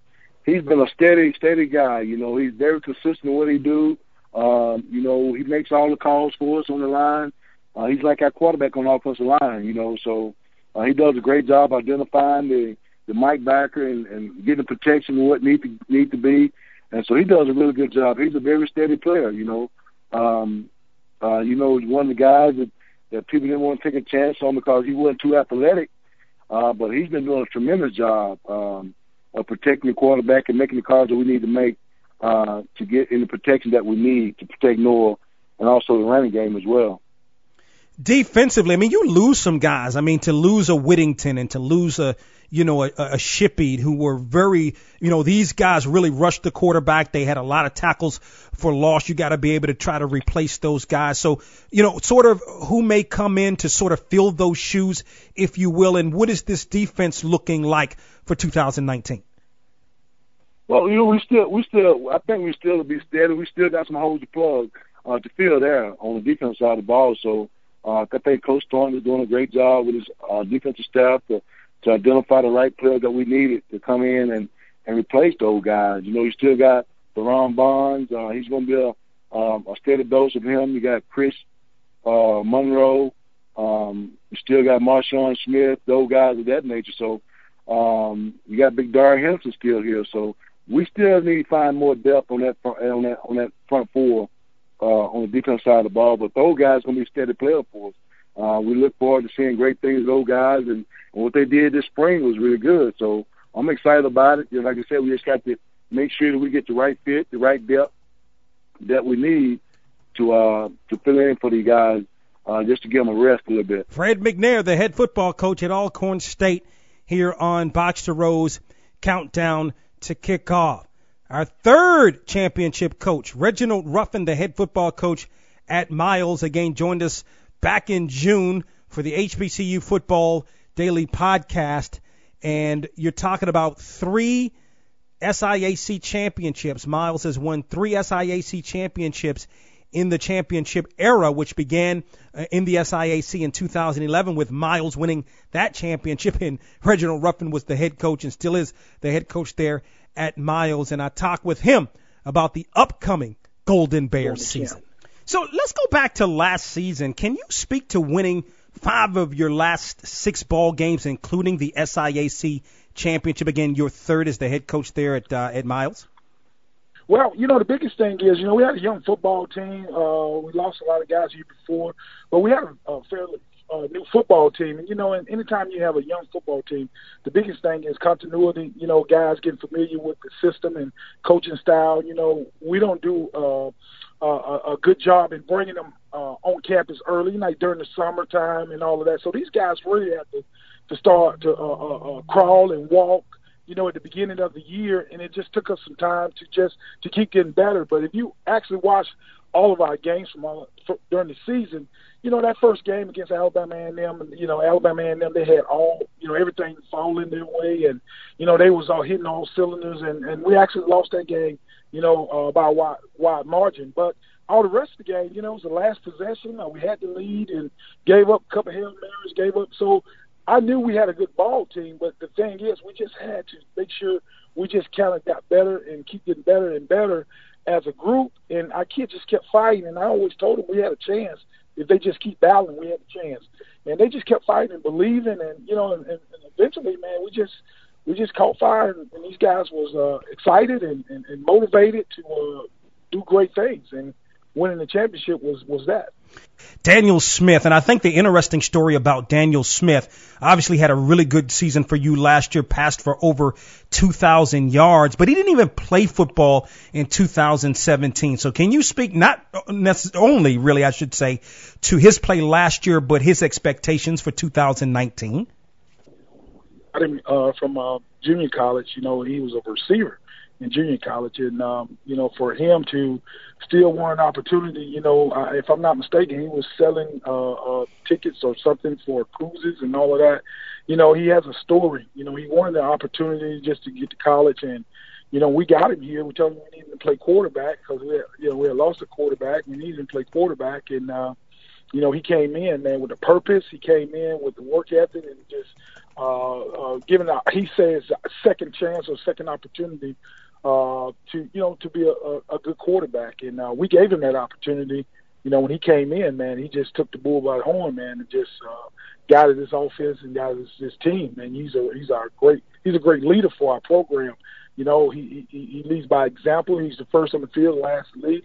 he's been a steady steady guy. You know, he's very consistent in what he do. Um, you know, he makes all the calls for us on the line. Uh, he's like our quarterback on the offensive line. You know, so uh, he does a great job identifying the the Mike backer and, and getting protection what need to need to be. And so he does a really good job. He's a very steady player. You know, um, uh, you know, one of the guys that that people didn't want to take a chance on because he wasn't too athletic. Uh, but he's been doing a tremendous job um, of protecting the quarterback and making the calls that we need to make uh, to get in the protection that we need to protect Noah and also the running game as well. Defensively, I mean, you lose some guys. I mean, to lose a Whittington and to lose a you know, a, a Shippey who were very, you know, these guys really rushed the quarterback. They had a lot of tackles for loss. You got to be able to try to replace those guys. So, you know, sort of who may come in to sort of fill those shoes, if you will, and what is this defense looking like for 2019? Well, you know, we still, we still, I think we still be steady. We still got some holes to plug uh, to fill there on the defense side of the ball. So uh, I think Coach Thorne is doing a great job with his uh, defensive staff to to identify the right player that we needed to come in and and replace those guys. You know, you still got Deron Bonds. Uh, he's going to be a um, a steady dose of him. You got Chris uh, Monroe. Um, you still got Marshawn Smith. Those guys of that nature. So um, you got Big Dar Henson still here. So we still need to find more depth on that front, on that on that front four uh, on the defense side of the ball. But those guys going to be steady players for us. Uh, we look forward to seeing great things those guys, and, and what they did this spring was really good. So I'm excited about it. You know, like I said, we just got to make sure that we get the right fit, the right depth that we need to uh, to fill in for these guys, uh, just to give them a rest a little bit. Fred McNair, the head football coach at Alcorn State, here on Box to Row countdown to kick off. Our third championship coach, Reginald Ruffin, the head football coach at Miles, again joined us back in June for the HBCU Football Daily Podcast, and you're talking about three SIAC championships. Miles has won three SIAC championships in the championship era, which began uh, in the SIAC in 2011 with Miles winning that championship. [laughs] And Reginald Ruffin was the head coach and still is the head coach there at Miles. And I talked with him about the upcoming Golden Bears season. So let's go back to last season. Can you speak to winning five of your last six ball games, including the SIAC championship? Again, your third as the head coach there at uh, at Miles. Well, you know, the biggest thing is, you know, we had a young football team. Uh, we lost a lot of guys here before, but we had a, a fairly uh, new football team. And, you know, and anytime you have a young football team, the biggest thing is continuity, you know, guys getting familiar with the system and coaching style. You know, we don't do uh, uh, a good job in bringing them uh, on campus early, like during the summertime and all of that. So these guys really have to, to start to uh, uh, uh, crawl and walk you know, at the beginning of the year, and it just took us some time to just to keep getting better. But if you actually watch all of our games from all for, during the season, you know that first game against Alabama A&M, you know Alabama A&M, they had all, you know, everything falling their way, and you know they was all hitting all cylinders, and and we actually lost that game, you know, uh, by a wide wide margin, but. All the rest of the game, you know, it was the last possession. Uh, we had the lead and gave up a couple of hail marys, gave up. So I knew we had a good ball team, but the thing is, we just had to make sure we just kind of got better and keep getting better and better as a group. And our kids just kept fighting, and I always told them we had a chance if they just keep battling. We had a chance, and they just kept fighting and believing, and you know, and, and, eventually, man, we just we just caught fire, and, and these guys was uh, excited and, and, and motivated to uh, do great things, and winning the championship was was that. Daniel Smith, and I think the interesting story about Daniel Smith obviously had a really good season for you last year, passed for over 2,000 yards, but he didn't even play football in 2017. So can you speak not only, really, I should say, to his play last year, but his expectations for 2019? I didn't, uh, from uh, junior college, you know, he was a receiver in junior college, and um, you know, for him to still want an opportunity, you know, uh, if I'm not mistaken, he was selling uh, uh, tickets or something for cruises and all of that. You know, he has a story. You know, he wanted the opportunity just to get to college, and you know, we got him here. We told him we needed to play quarterback because we, you know, we had lost a quarterback. We needed to play quarterback, and uh, you know, he came in man with a purpose. He came in with the work ethic and just uh, uh, giving a, he says second chance or second opportunity uh, to you know to be a, a, a good quarterback, and uh, we gave him that opportunity. You know, when he came in, man, he just took the bull by the horn, man, and just uh, guided his offense and guided his, his team. And he's a he's our great he's a great leader for our program. You know, he he, he leads by example. He's the first on the field, last to lead,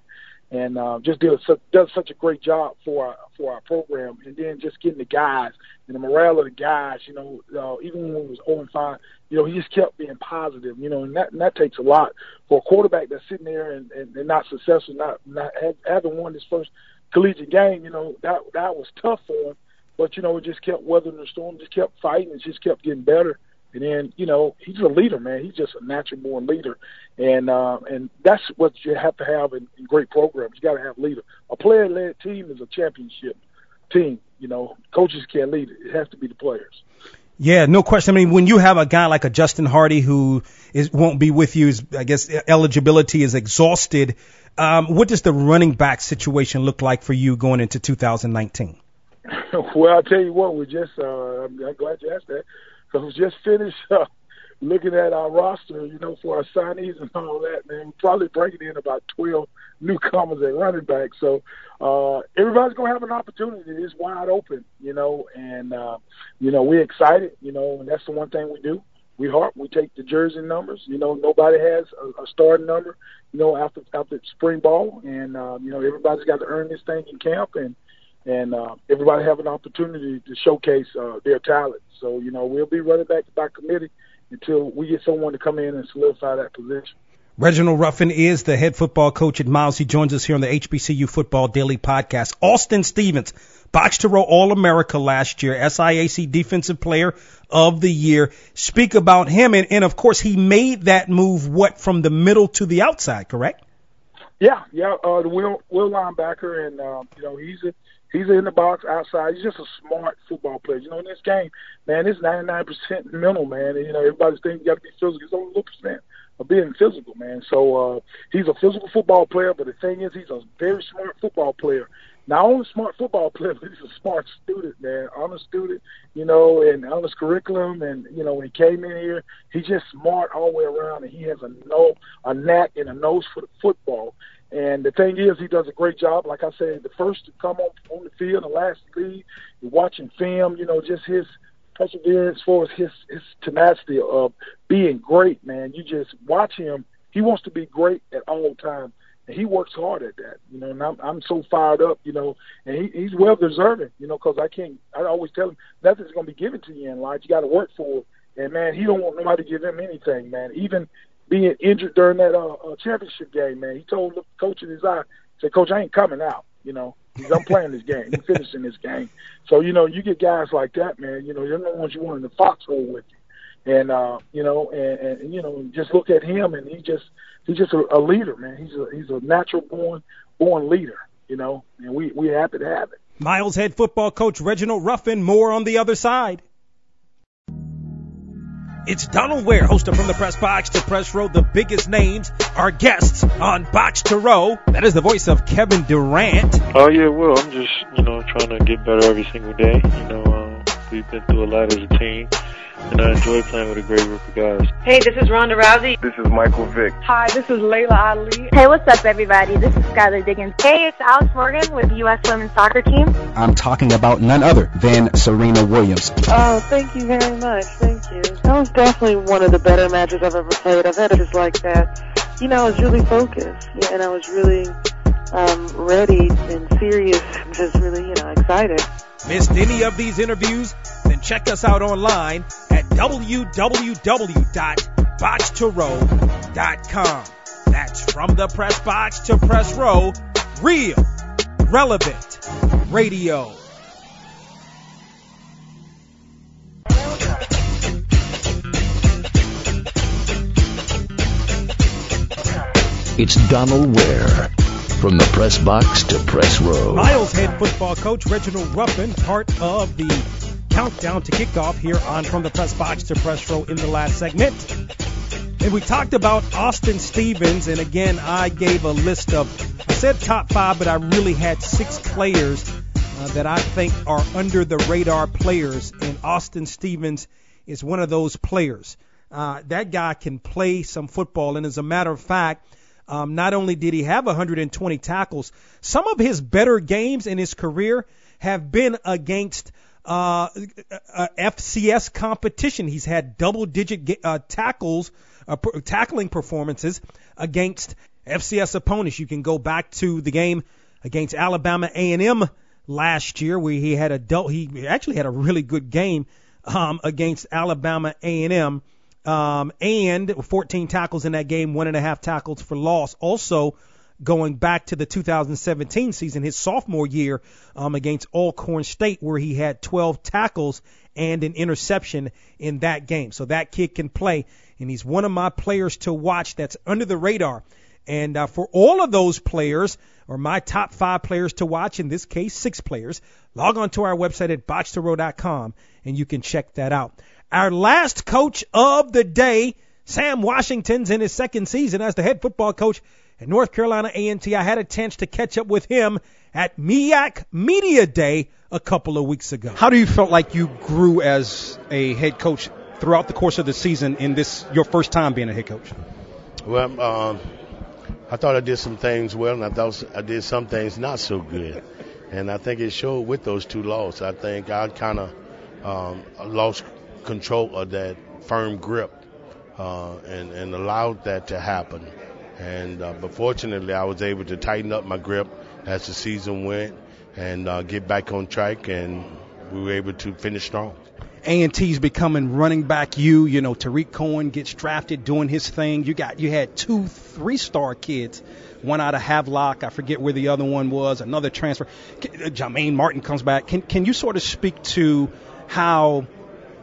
and uh, just does does such a great job for our for our program. And then just getting the guys and the morale of the guys. You know, uh, even when it was 0 5, you know, he just kept being positive. You know, and that and that takes a lot for a quarterback that's sitting there and, and, and not successful, not not having won his first collegiate game. You know, that that was tough for him. But you know, it just kept weathering the storm, just kept fighting, and just kept getting better. And then, you know, he's a leader, man. He's just a natural born leader. And uh, and that's what you have to have in, in great programs. You got to have a leader. A player led team is a championship team. You know, coaches can't lead it. It has to be the players. Yeah, no question. I mean, when you have a guy like a Justin Hardy who is won't be with you, I guess eligibility is exhausted. Um, what does the running back situation look like for you going into 2019? [laughs] well, I'll tell you what, we just, uh, I'm, I'm glad you asked that. Because we just finished [laughs] uh, looking at our roster, you know, for our signees and all that, man. We're probably bringing in about 12 newcomers at running back. So uh, everybody's going to have an opportunity. It's wide open, you know, and, uh, you know, we're excited, you know, and that's the one thing we do. We heart, we take the jersey numbers. You know, nobody has a, a starting number, you know, after after spring ball, and uh, you know everybody's got to earn this thing in camp, and and uh, everybody have an opportunity to showcase uh, their talent. So you know we'll be running back to by committee until we get someone to come in and solidify that position. Reginald Ruffin is the head football coach at Miles. He joins us here on the HBCU Football Daily Podcast. Austin Stevens, box to row All America last year, SIAC Defensive Player of the Year. Speak about him, and, and of course he made that move. What from the middle to the outside, correct? Yeah, yeah. Uh, the will will linebacker, and uh, you know he's a He's in the box outside. He's just a smart football player. You know, in this game, man, it's 99% mental, man. And, you know, everybody's thinking you got to be physical. It's only a percent of being physical, man. So uh, he's a physical football player, but the thing is, he's a very smart football player. Not only smart football player, but he's a smart student, man. Honest student, you know, and honest curriculum. And you know, when he came in here, he's just smart all the way around, and he has a no a knack and a nose for the football. And the thing is, he does a great job. Like I said, the first to come on on the field, the last to leave. Watching film, you know, just his perseverance, for his his tenacity of being great, man. You just watch him. He wants to be great at all times, and he works hard at that. You know, and I'm I'm so fired up, you know, and he, he's well deserving, you know, because I can't. I always tell him nothing's going to be given to you in life. You got to work for it. And man, he don't want nobody to give him anything, man. Even being injured during that uh, uh, championship game, man. He told the coach in his eye, said, "Coach, I ain't coming out." You know, I'm playing this game. I'm finishing this game. So you know, you get guys like that, man. You know, they're the ones you want in the foxhole with you. And uh, you know, and, and you know, just look at him, and he just he's just a, a leader, man. He's a he's a natural born born leader. You know, and we we happy to have it. Miles head football coach Reginald Ruffin. More on the other side. It's Donald Ware, hosted from the press box to press row. The biggest names are guests on Box to Row. That is the voice of Kevin Durant. Oh yeah, well, I'm just you know trying to get better every single day. You know, um, we've been through a lot as a team, and I enjoy playing with a great group of guys. Hey, this is Ronda Rousey. This is Michael Vick. Hi, this is Laila Ali. Hey, what's up, everybody? This is Skylar Diggins. Hey, it's Alex Morgan with the U.S. Women's Soccer Team. I'm talking about none other than Serena Williams. Oh, thank you very much. Thank you. That was definitely one of the better matches I've ever played. I've had it just like that. You know, I was really focused, yeah, and I was really um, ready and serious, and just really, you know, excited. Missed any of these interviews? Then check us out online at www.boxtorow.com. That's from the press box to press row. Real, relevant radio. It's Donald Ware. From the press box to press row. Miles head football coach Reginald Ruffin, part of the countdown to kickoff here on From the Press Box to Press Row in the last segment. And we talked about Austin Stevens, and again, I gave a list of, I said top five, but I really had six players uh, that I think are under the radar players, and Austin Stevens is one of those players. Uh, that guy can play some football, and as a matter of fact, um, not only did he have 120 tackles, some of his better games in his career have been against uh, uh, FCS competition. He's had double-digit uh, tackles, uh, p- tackling performances against FCS opponents. You can go back to the game against Alabama A&M last year, where he had a du- he actually had a really good game um, against Alabama A&M um, and 14 tackles in that game, one and a half tackles for loss. Also, going back to the 2017 season, his sophomore year um, against Alcorn State, where he had 12 tackles and an interception in that game. So that kid can play, and he's one of my players to watch that's under the radar. And uh, for all of those players, or my top five players to watch, in this case, six players, log on to our website at boxtorow.com and you can check that out. Our last coach of the day, Sam Washington's in his second season as the head football coach at North Carolina A&T. I had a chance to catch up with him at MEAC Media Day a couple of weeks ago. How do you felt like you grew as a head coach throughout the course of the season in this your first time being a head coach? Well, um, I thought I did some things well, and I thought I did some things not so good. And I think it showed with those two losses. I think I kind of um, lost control of that firm grip uh, and, and allowed that to happen. And uh, but fortunately, I was able to tighten up my grip as the season went and uh, get back on track, and we were able to finish strong. A&T's becoming running back you. You know, Tarik Cohen gets drafted doing his thing. You got you had two three star kids, one out of Havelock. I forget where the other one was. Another transfer. Jah-Maine Martin comes back. Can can you sort of speak to how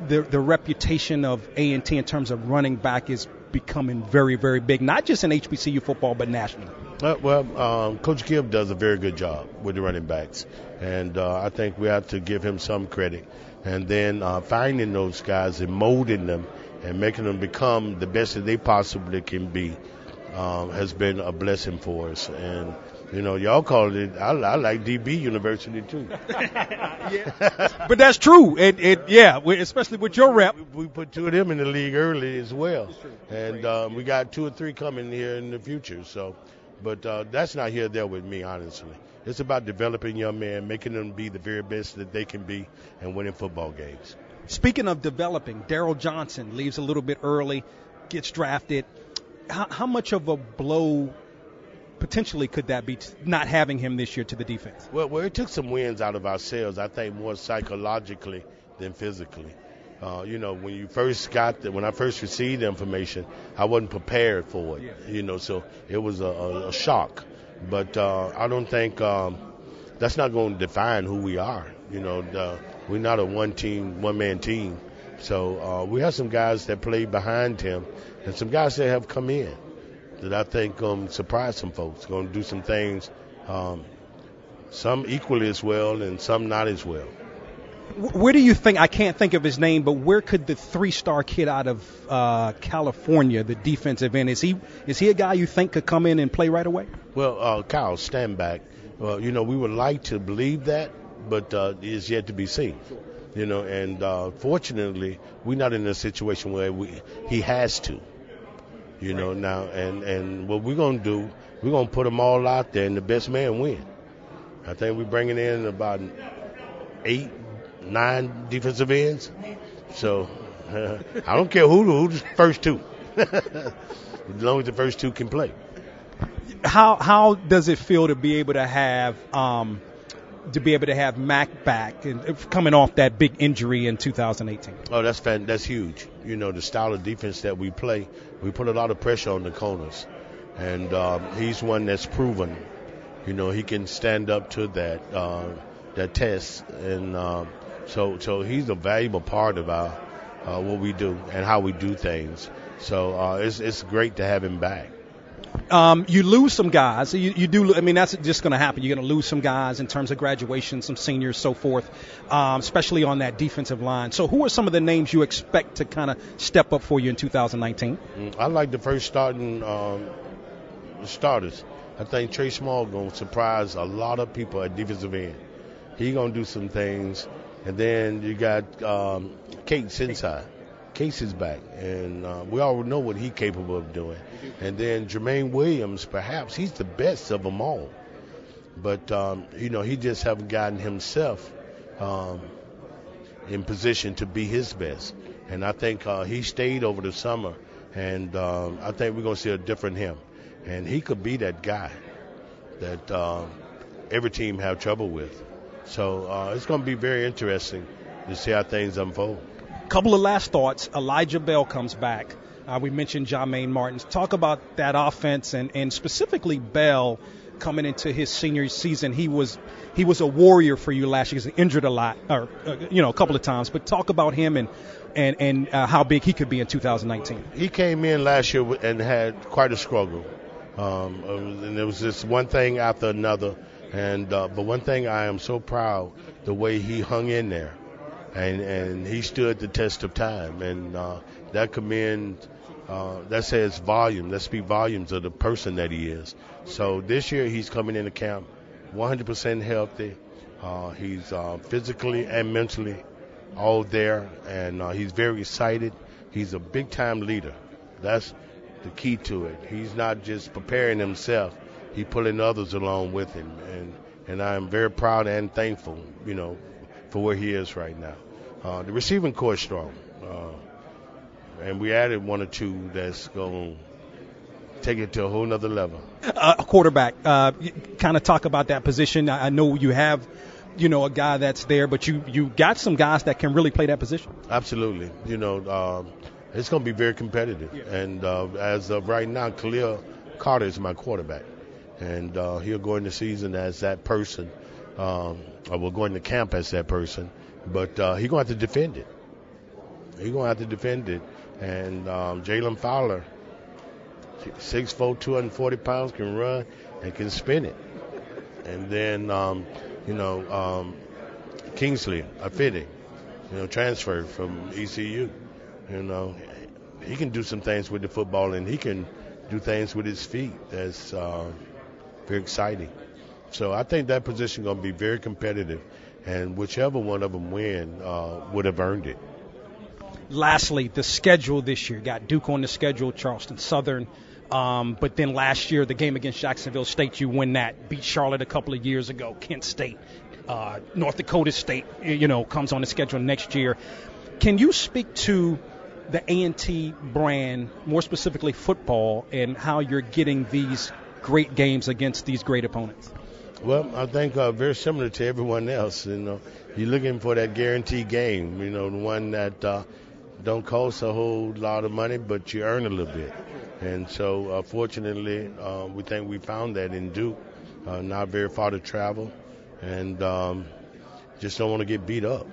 the the reputation of A&T in terms of running back is becoming very very big, not just in HBCU football but nationally? Uh, well, um, Coach Gibb does a very good job with the running backs, and uh, I think we have to give him some credit. And then uh, finding those guys and molding them and making them become the best that they possibly can be um, has been a blessing for us. And you know, y'all call it. I, I like DB University too. [laughs] But that's true. It, it, yeah, especially with your rep. We put two of them in the league early as well, and um, we got two or three coming here in the future. So, but uh, that's not here there with me, honestly. It's about developing young men, making them be the very best that they can be, and winning football games. Speaking of developing, Darryl Johnson leaves a little bit early, gets drafted. How, how much of a blow potentially could that be, t- not having him this year to the defense? Well, well, it took some wins out of ourselves. I think more psychologically than physically. Uh, you know, when you first got the, when I first received the information, I wasn't prepared for it. You know, so it was a, a, a shock. But uh, I don't think um, that's not going to define who we are. You know, the, we're not a one team, one man team. So uh, we have some guys that play behind him, and some guys that have come in that I think um surprise some folks. Going to do some things, um, some equally as well and some not as well. Where do you think, I can't think of his name, but where could the three star kid out of uh, California, the defensive end, is he, is he a guy you think could come in and play right away? Well, uh, Kyle, stand back. Well, you know, we would like to believe that, but uh, it's yet to be seen. You know, and uh, fortunately, we're not in a situation where we he has to. You know, now and and what we're gonna do, we're gonna put them all out there, and the best man win. I think we're bringing in about eight, nine defensive ends. So [laughs] I don't care who who's the first two, [laughs] as long as the first two can play. How, how does it feel to be able to have, um, to be able to have Mac back and coming off that big injury in 2018? Oh, that's fan, that's huge. You know, the style of defense that we play, we put a lot of pressure on the corners, and um, he's one that's proven. You know, he can stand up to that uh, that test, and um, so so he's a valuable part of our uh, what we do and how we do things. So uh, it's it's great to have him back. Um, you lose some guys. You, you do. I mean, that's just going to happen. You're going to lose some guys in terms of graduation, some seniors, so forth, um, especially on that defensive line. So, who are some of the names you expect to kind of step up for you in 2019? Mm, I like the first starting um, starters. I think Trey Small going to surprise a lot of people at defensive end. He going to do some things, and then you got um, Cates inside. Case is back, and uh, we all know what he's capable of doing. And then Jermaine Williams, perhaps he's the best of them all, but um, you know he just haven't gotten himself um, in position to be his best. And I think uh, he stayed over the summer, and um, I think we're gonna see a different him, and he could be that guy that um, every team have trouble with. So uh, it's gonna be very interesting to see how things unfold. Couple of last thoughts. Elijah Bell comes back. Uh, we mentioned Jah-Maine Martin. Talk about that offense and, and specifically Bell coming into his senior season. He was he was a warrior for you last year. He injured a lot, or uh, you know, a couple of times. But talk about him and and and uh, how big he could be in 2019. He came in last year and had quite a struggle, um, and it was just one thing after another. And uh, but one thing I am so proud the way he hung in there, and and he stood the test of time, and uh, that commend. Uh, that says volume. That speaks volumes of the person that he is. So this year he's coming into camp 100% healthy. Uh, he's uh, physically and mentally all there, and uh, he's very excited. He's a big time leader. That's the key to it. He's not just preparing himself; he's pulling others along with him, and and I'm very proud and thankful, you know, for where he is right now. Uh, the receiving corps is strong, uh, and we added one or two that's going to take it to a whole nother level. Uh, a quarterback. Uh, kind of talk about that position. I, I know you have, you know, a guy that's there, but you you got some guys that can really play that position. Absolutely. You know, um, it's going to be very competitive. And uh, as of right now, Kylil Carter is my quarterback. And uh, he'll go into season as that person, um, or will go into camp as that person. But uh, he's going to have to defend it. He's going to have to defend it. And um, Jalen Fowler, 6'4", 240 pounds, can run. and can spin it. And then, um, you know, um, Kingsley, Afidi, you know, transferred from ECU. You know, he can do some things with the football, and he can do things with his feet. That's uh, very exciting. So I think that position going to be very competitive, and whichever one of them win uh, would have earned it. Lastly, the schedule this year got Duke on the schedule, Charleston Southern. Um, but then last year, the game against Jacksonville State, you win that. Beat Charlotte a couple of years ago. Kent State, uh, North Dakota State, you know, comes on the schedule next year. Can you speak to the A&T brand, more specifically football, and how you're getting these great games against these great opponents? Well, I think uh, very similar to everyone else. You know, you're looking for that guaranteed game. You know, the one that uh, don't cost a whole lot of money, but you earn a little bit. And so, uh, fortunately, uh, we think we found that in Duke. Uh, not very far to travel, and um, just don't want to get beat up.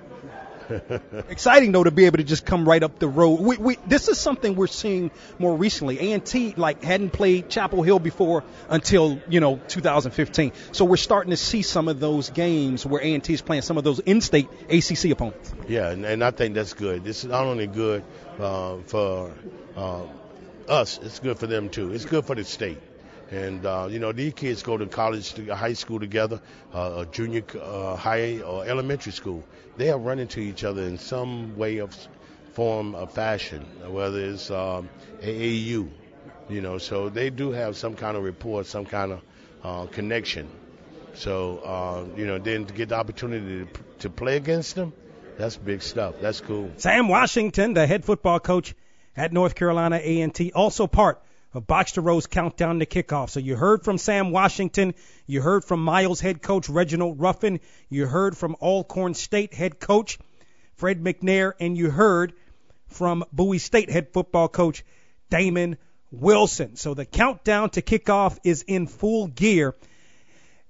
[laughs] Exciting though to be able to just come right up the road. We, we, this is something we're seeing more recently. A&T like hadn't played Chapel Hill before until you know 2015. So we're starting to see some of those games where A&T is playing some of those in-state ACC opponents. Yeah, and, and I think that's good. This is not only good uh, for uh, us, it's good for them too. It's good for the state. And uh, you know, these kids go to college, to high school together, uh, junior uh, high or elementary school. They have run into each other in some way of form of fashion, whether it's um, AAU, you know. So they do have some kind of rapport, some kind of uh, connection. So uh, you know, then to get the opportunity to, to play against them, that's big stuff. That's cool. Sam Washington, the head football coach at North Carolina A&T, also part of Box to Row's countdown to kickoff. So you heard from Sam Washington, you heard from Miles head coach Reginald Ruffin, you heard from Alcorn State head coach Fred McNair, and you heard from Bowie State head football coach Damon Wilson. So the countdown to kickoff is in full gear.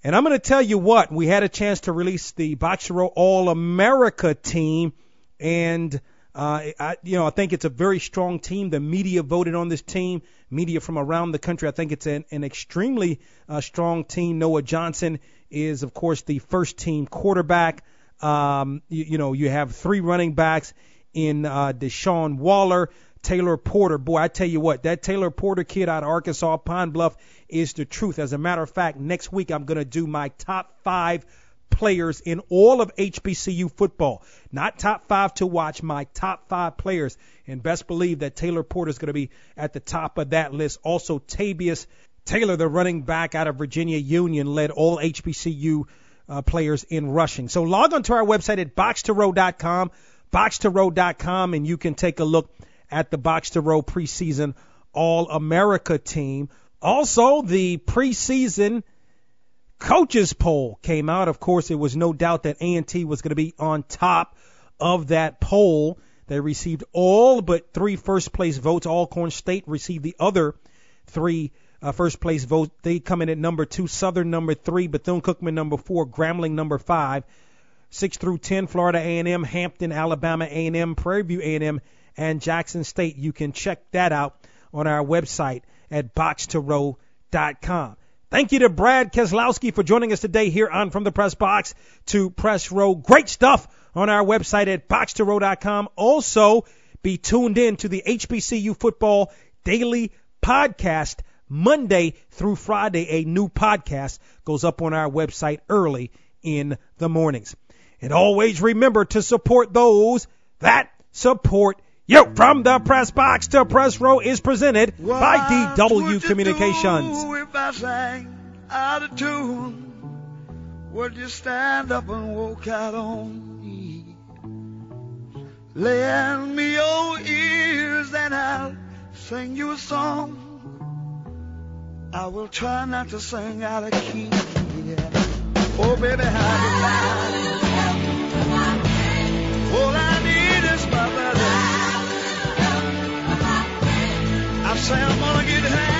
And I'm going to tell you what, we had a chance to release the Box to Row All America team, and uh, I, you know, I think it's a very strong team. The media voted on this team. Media from around the country. I think it's an, an extremely uh, strong team. Noah Johnson is, of course, the first team quarterback. Um, you, you know, you have three running backs in uh, Deshaun Waller, Taylor Porter. Boy, I tell you what, that Taylor Porter kid out of Arkansas, Pine Bluff, is the truth. As a matter of fact, next week I'm going to do my top five players in all of HBCU football. Not top five to watch, my top five players. And best believe that Taylor Porter is going to be at the top of that list. Also, Tavius Taylor, the running back out of Virginia Union, led all HBCU uh, players in rushing. So log on to our website at box2row.com, box2row.com, and you can take a look at the Box to Row preseason All America team. Also, the preseason coaches poll came out. Of course, it was no doubt that A&T was going to be on top of that poll. They received all but three first place votes. Alcorn State received the other three uh, first place votes. They come in at number two, Southern number three, Bethune Cookman number four, Grambling number five, six through ten, Florida A&M, Hampton, Alabama A&M, Prairie View A&M, and Jackson State. You can check that out on our website at box2row.com. Thank you to Brad Keselowski for joining us today here on From the Press Box to Press Row. Great stuff on our website at box2row.com. Also, be tuned in to the HBCU Football Daily Podcast Monday through Friday. A new podcast goes up on our website early in the mornings. And always remember to support those that support you. From the Press Box to Press Row is presented by DW Communications. if I sang out of tune? Would you stand up and walk out on me? Lend me your ears and I'll sing you a song. I will try not to sing out of key. Yeah. Oh, baby, how do you All I need is my I say I'm gonna get high.